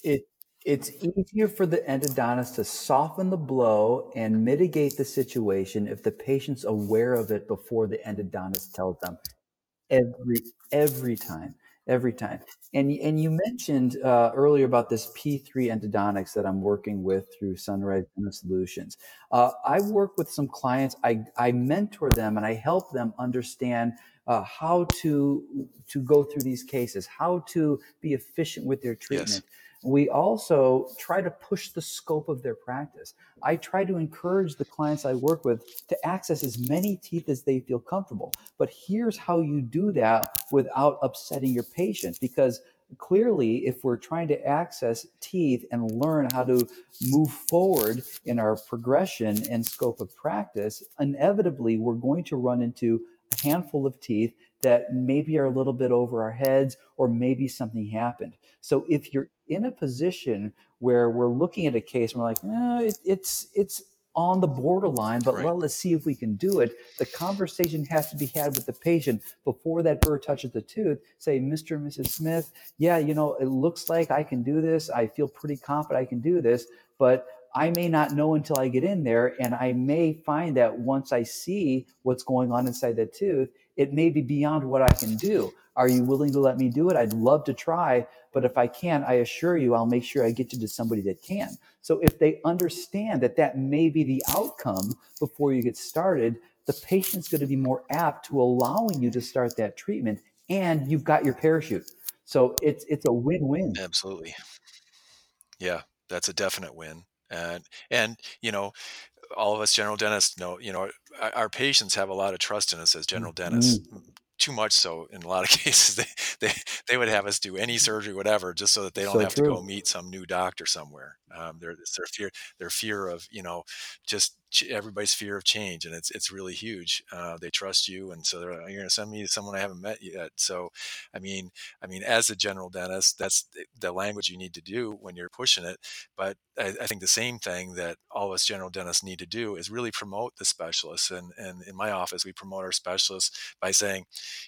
It it's easier for the endodontist to soften the blow and mitigate the situation if the patient's aware of it before the endodontist tells them. Every every time, every time. And and you mentioned uh, earlier about this P3 endodontics that I'm working with through Sunrise Dental Solutions. Uh, I work with some clients. I I mentor them and I help them understand uh, how to to go through these cases, how to be efficient with their treatment. Yes we also try to push the scope of their practice. I try to encourage the clients I work with to access as many teeth as they feel comfortable. But here's how you do that without upsetting your patient because clearly if we're trying to access teeth and learn how to move forward in our progression and scope of practice inevitably we're going to run into a handful of teeth that maybe are a little bit over our heads or maybe something happened so if you're in a position where we're looking at a case and we're like, eh, it, it's it's on the borderline, but right. well, let's see if we can do it. The conversation has to be had with the patient before that burr touches the tooth. Say, Mr. and Mrs. Smith, yeah, you know, it looks like I can do this. I feel pretty confident I can do this, but I may not know until I get in there. And I may find that once I see what's going on inside that tooth, it may be beyond what I can do. Are you willing to let me do it? I'd love to try, but if I can, I assure you, I'll make sure I get you to somebody that can. So if they understand that that may be the outcome before you get started, the patient's going to be more apt to allowing you to start that treatment, and you've got your parachute. So it's it's a win-win. Absolutely. Yeah, that's a definite win. And and you know, all of us general dentists know, you know, our, our patients have a lot of trust in us as general dentists. Mm-hmm too much so in a lot of cases they, they they would have us do any surgery whatever just so that they don't so have true. to go meet some new doctor somewhere um, their their fear their fear of you know just everybody's fear of change, and it's it's really huge. Uh, they trust you, and so they're like, you're going to send me to someone I haven't met yet. So, I mean, I mean, as a general dentist, that's the language you need to do when you're pushing it. But I, I think the same thing that all of us general dentists need to do is really promote the specialists. And and in my office, we promote our specialists by saying,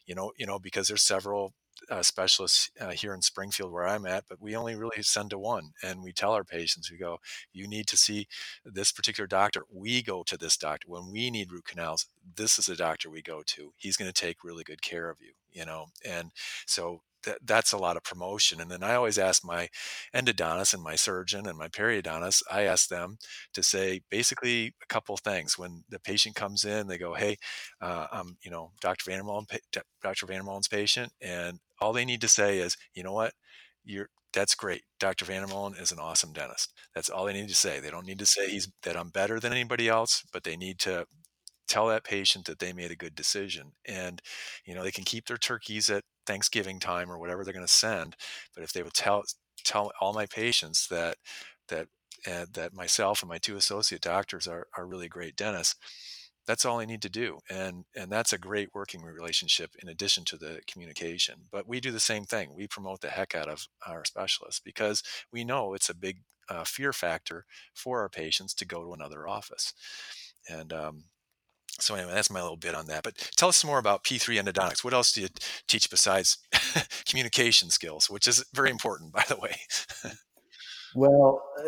you know, you know, because there's several uh, specialists uh, here in Springfield where I'm at, but we only really send to one. And we tell our patients, we go, you need to see this particular doctor. We go to this doctor. When we need root canals, this is the doctor we go to. He's going to take really good care of you, you know? And so that, that's a lot of promotion. And then I always ask my endodontist and my surgeon and my periodontist, I ask them to say basically a couple things. When the patient comes in, they go, Hey, uh, I'm, you know, Dr. VanderMolen, Dr. VanderMolen's patient. And all they need to say is, you know what, you're, that's great. Dr. VanderMolen is an awesome dentist. That's all they need to say. They don't need to say he's that I'm better than anybody else, but they need to tell that patient that they made a good decision. And you know, they can keep their turkeys at Thanksgiving time or whatever they're going to send. But if they would tell tell all my patients that that uh, that myself and my two associate doctors are are really great dentists, that's all I need to do, and and that's a great working relationship in addition to the communication. But we do the same thing. We promote the heck out of our specialists because we know it's a big uh, fear factor for our patients to go to another office, and um, so anyway, that's my little bit on that. But tell us some more about P3 endodontics. What else do you teach besides communication skills, which is very important, by the way? well, uh,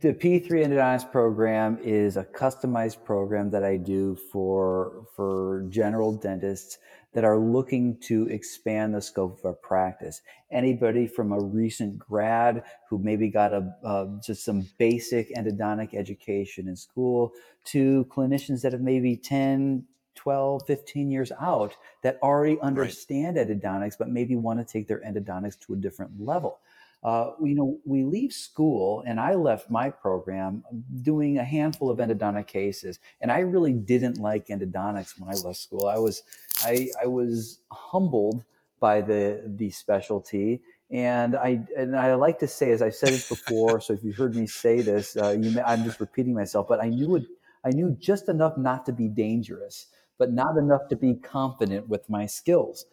the P3 endodontics program is a customized program that I do for for general dentists that are looking to expand the scope of our practice. Anybody from a recent grad who maybe got a uh, just some basic endodontic education in school to clinicians that have maybe 10, 12, 15 years out that already understand right. endodontics, but maybe want to take their endodontics to a different level uh, you know, we leave school, and I left my program doing a handful of endodontic cases, and I really didn't like endodontics when I left school. I was, I, I was humbled by the the specialty, and I and I like to say, as I've said it before, so if you've heard me say this, uh, may, I'm just repeating myself, but I knew it. I knew just enough not to be dangerous, but not enough to be confident with my skills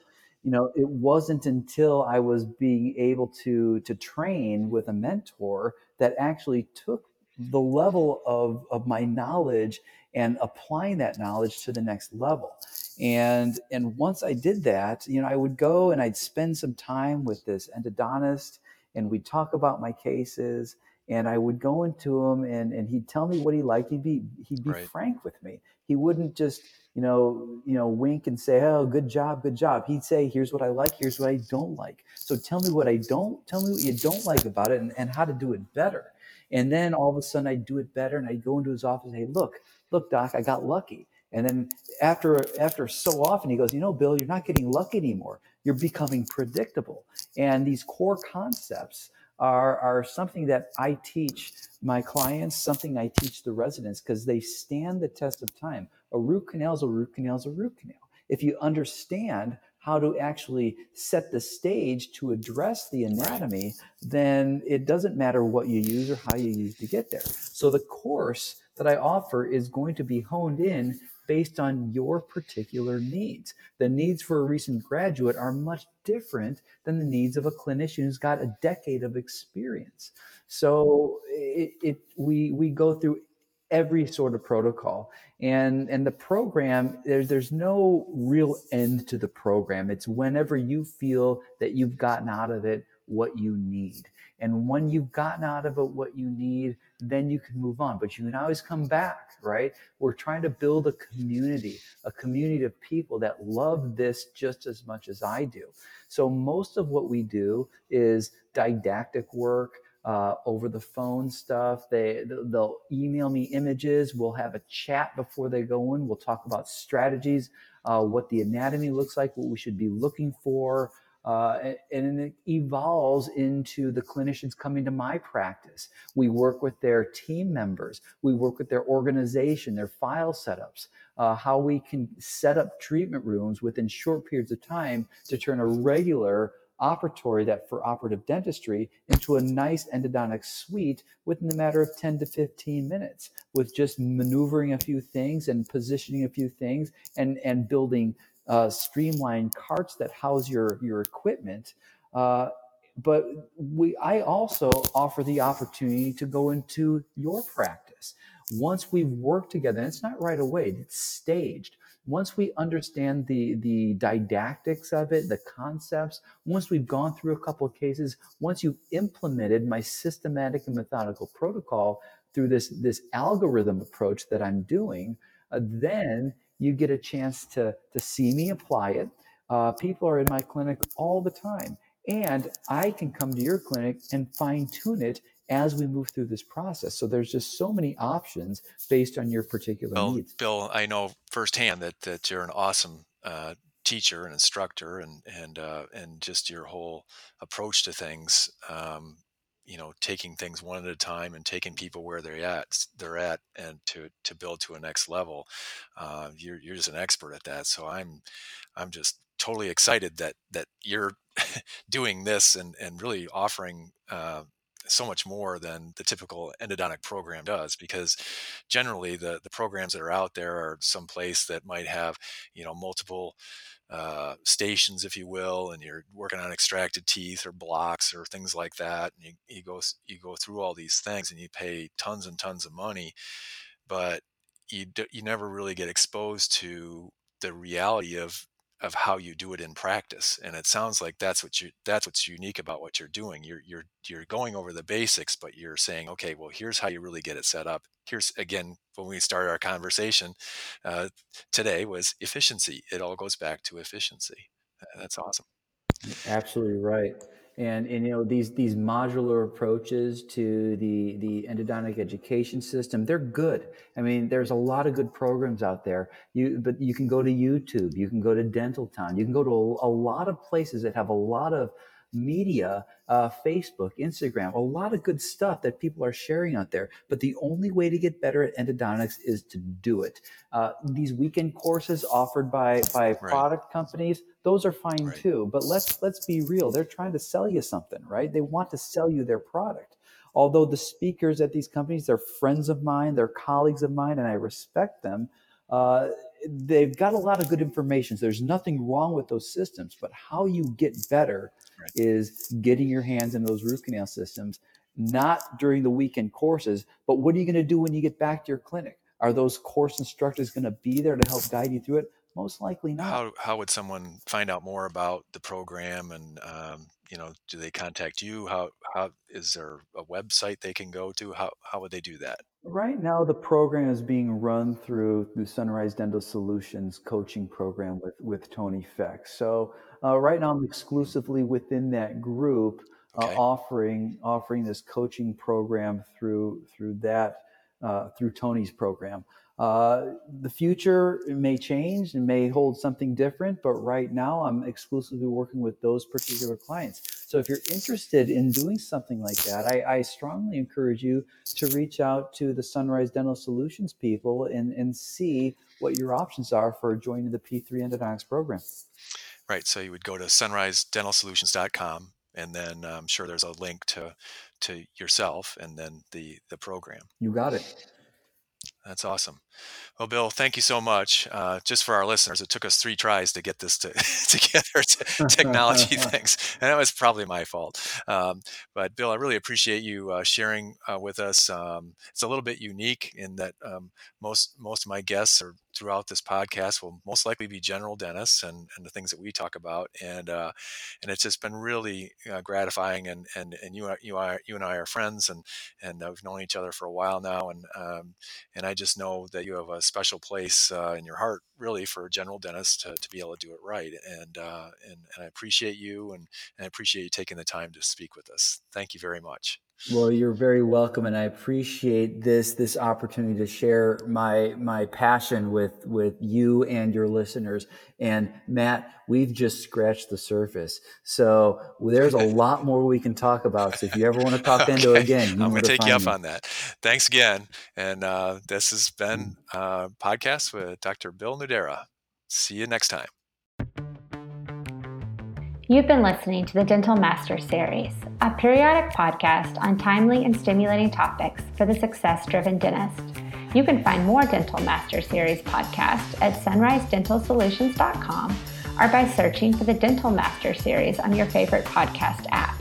you know it wasn't until i was being able to to train with a mentor that actually took the level of of my knowledge and applying that knowledge to the next level and and once i did that you know i would go and i'd spend some time with this endodontist and we'd talk about my cases and I would go into him and, and he'd tell me what he liked. He'd be he'd be right. frank with me. He wouldn't just you know you know wink and say oh good job good job. He'd say here's what I like here's what I don't like. So tell me what I don't tell me what you don't like about it and, and how to do it better. And then all of a sudden I'd do it better and I'd go into his office and hey look look doc I got lucky. And then after after so often he goes you know Bill you're not getting lucky anymore. You're becoming predictable. And these core concepts are, are something that I teach my clients, something I teach the residents because they stand the test of time. A root canal is a root canal is a root canal. If you understand how to actually set the stage to address the anatomy, then it doesn't matter what you use or how you use to get there. So the course that I offer is going to be honed in based on your particular needs. The needs for a recent graduate are much different than the needs of a clinician who's got a decade of experience. So it, it we we go through every sort of protocol and and the program there's there's no real end to the program it's whenever you feel that you've gotten out of it what you need and when you've gotten out of it what you need then you can move on. But you can always come back, right? We're trying to build a community, a community of people that love this just as much as I do. So most of what we do is didactic work. Uh, over the phone stuff. They they'll email me images. We'll have a chat before they go in. We'll talk about strategies, uh, what the anatomy looks like, what we should be looking for, uh, and it evolves into the clinicians coming to my practice. We work with their team members. We work with their organization, their file setups, uh, how we can set up treatment rooms within short periods of time to turn a regular operatory, that for operative dentistry, into a nice endodontic suite within a matter of 10 to 15 minutes with just maneuvering a few things and positioning a few things and, and building uh, streamlined carts that house your, your equipment. Uh, but we, I also offer the opportunity to go into your practice. Once we've worked together, and it's not right away, it's staged once we understand the the didactics of it the concepts once we've gone through a couple of cases once you've implemented my systematic and methodical protocol through this this algorithm approach that i'm doing uh, then you get a chance to to see me apply it. Uh, people are in my clinic all the time and i can come to your clinic and fine tune it as we move through this process. So there's just so many options based on your particular well, needs. Bill, I know firsthand that that you're an awesome uh, teacher and instructor, and and uh, and just your whole approach to things. Um, you know, taking things one at a time and taking people where they're at, they're at, and to to build to a next level. Uh, you're you're just an expert at that. So I'm I'm just totally excited that that you're doing this and and really offering uh, so much more than the typical endodontic program does because generally the the programs that are out there are some place that might have you know multiple uh, stations if you will and you're working on extracted teeth or blocks or things like that and you, you go you go through all these things and you pay tons and tons of money but you you never really get exposed to the reality of of how you do it in practice and it sounds like that's what you that's what's unique about what you're doing. You're you're you're going over the basics but you're saying okay well here's how you really get it set up. Here's again when we started our conversation uh, today was efficiency. It all goes back to efficiency. That's awesome. Absolutely right and and you know these these modular approaches to the the endodontic education system they're good. I mean there's a lot of good programs out there. You but you can go to youtube you can go to dental town you can go to a, a lot of places that have a lot of media, uh, Facebook, Instagram, a lot of good stuff that people are sharing out there. But the only way to get better at endodontics is to do it. Uh, these weekend courses offered by by right. product companies, those are fine right. too. But let's let's be real. They're trying to sell you something, right? They want to sell you their product. Although the speakers at these companies, they're friends of mine, they're colleagues of mine, and I respect them. Uh, they've got a lot of good information. So there's nothing wrong with those systems, but how you get better right. is getting your hands in those root canal systems, not during the weekend courses, but what are you going to do when you get back to your clinic? Are those course instructors going to be there to help guide you through it? Most likely not. How, how would someone find out more about the program and, um, you know, do they contact you? How, how is there a website they can go to? How, how would they do that? Right now, the program is being run through the Sunrise Dental Solutions coaching program with, with Tony Feck. So uh, right now, I'm exclusively within that group, uh, okay. offering offering this coaching program through through that uh, through Tony's program. Uh, the future may change and may hold something different, but right now I'm exclusively working with those particular clients. So if you're interested in doing something like that, I, I strongly encourage you to reach out to the Sunrise Dental Solutions people and, and see what your options are for joining the P3 Endodontics program. Right. So you would go to sunrisedentalsolutions.com and then uh, I'm sure there's a link to to yourself and then the the program. You got it. That's awesome. Well, Bill, thank you so much. Uh, just for our listeners, it took us three tries to get this to, together, to technology things, and that was probably my fault. Um, but Bill, I really appreciate you uh, sharing uh, with us. Um, it's a little bit unique in that um, most most of my guests are throughout this podcast will most likely be general dentists and, and the things that we talk about. And uh, and it's just been really uh, gratifying. And and and you you are you and I are friends, and and we've known each other for a while now. And um, and I just know that you have a special place uh, in your heart, really, for a general dentist to, to be able to do it right. And uh, and and I appreciate you, and, and I appreciate you taking the time to speak with us. Thank you very much. Well, you're very welcome, and I appreciate this this opportunity to share my my passion with with you and your listeners. And Matt, we've just scratched the surface, so there's a lot more we can talk about. So if you ever want to talk okay. endo again, I'm going to take you up me. on that. Thanks again, and uh, this has been a uh, podcast with Dr. Bill Nudera. See you next time. You've been listening to the Dental Master Series, a periodic podcast on timely and stimulating topics for the success driven dentist. You can find more Dental Master Series podcasts at sunrisedentalsolutions.com or by searching for the Dental Master Series on your favorite podcast app.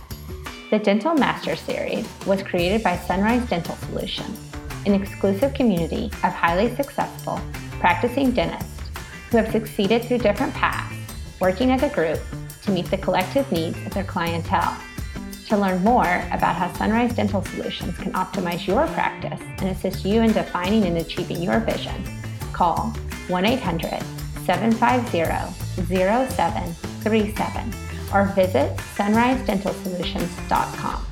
The Dental Master Series was created by Sunrise Dental Solutions, an exclusive community of highly successful practicing dentists who have succeeded through different paths, working as a group to meet the collective needs of their clientele. To learn more about how Sunrise Dental Solutions can optimize your practice and assist you in defining and achieving your vision, call 1 800 750 0737 or visit sunrisedentalsolutions.com.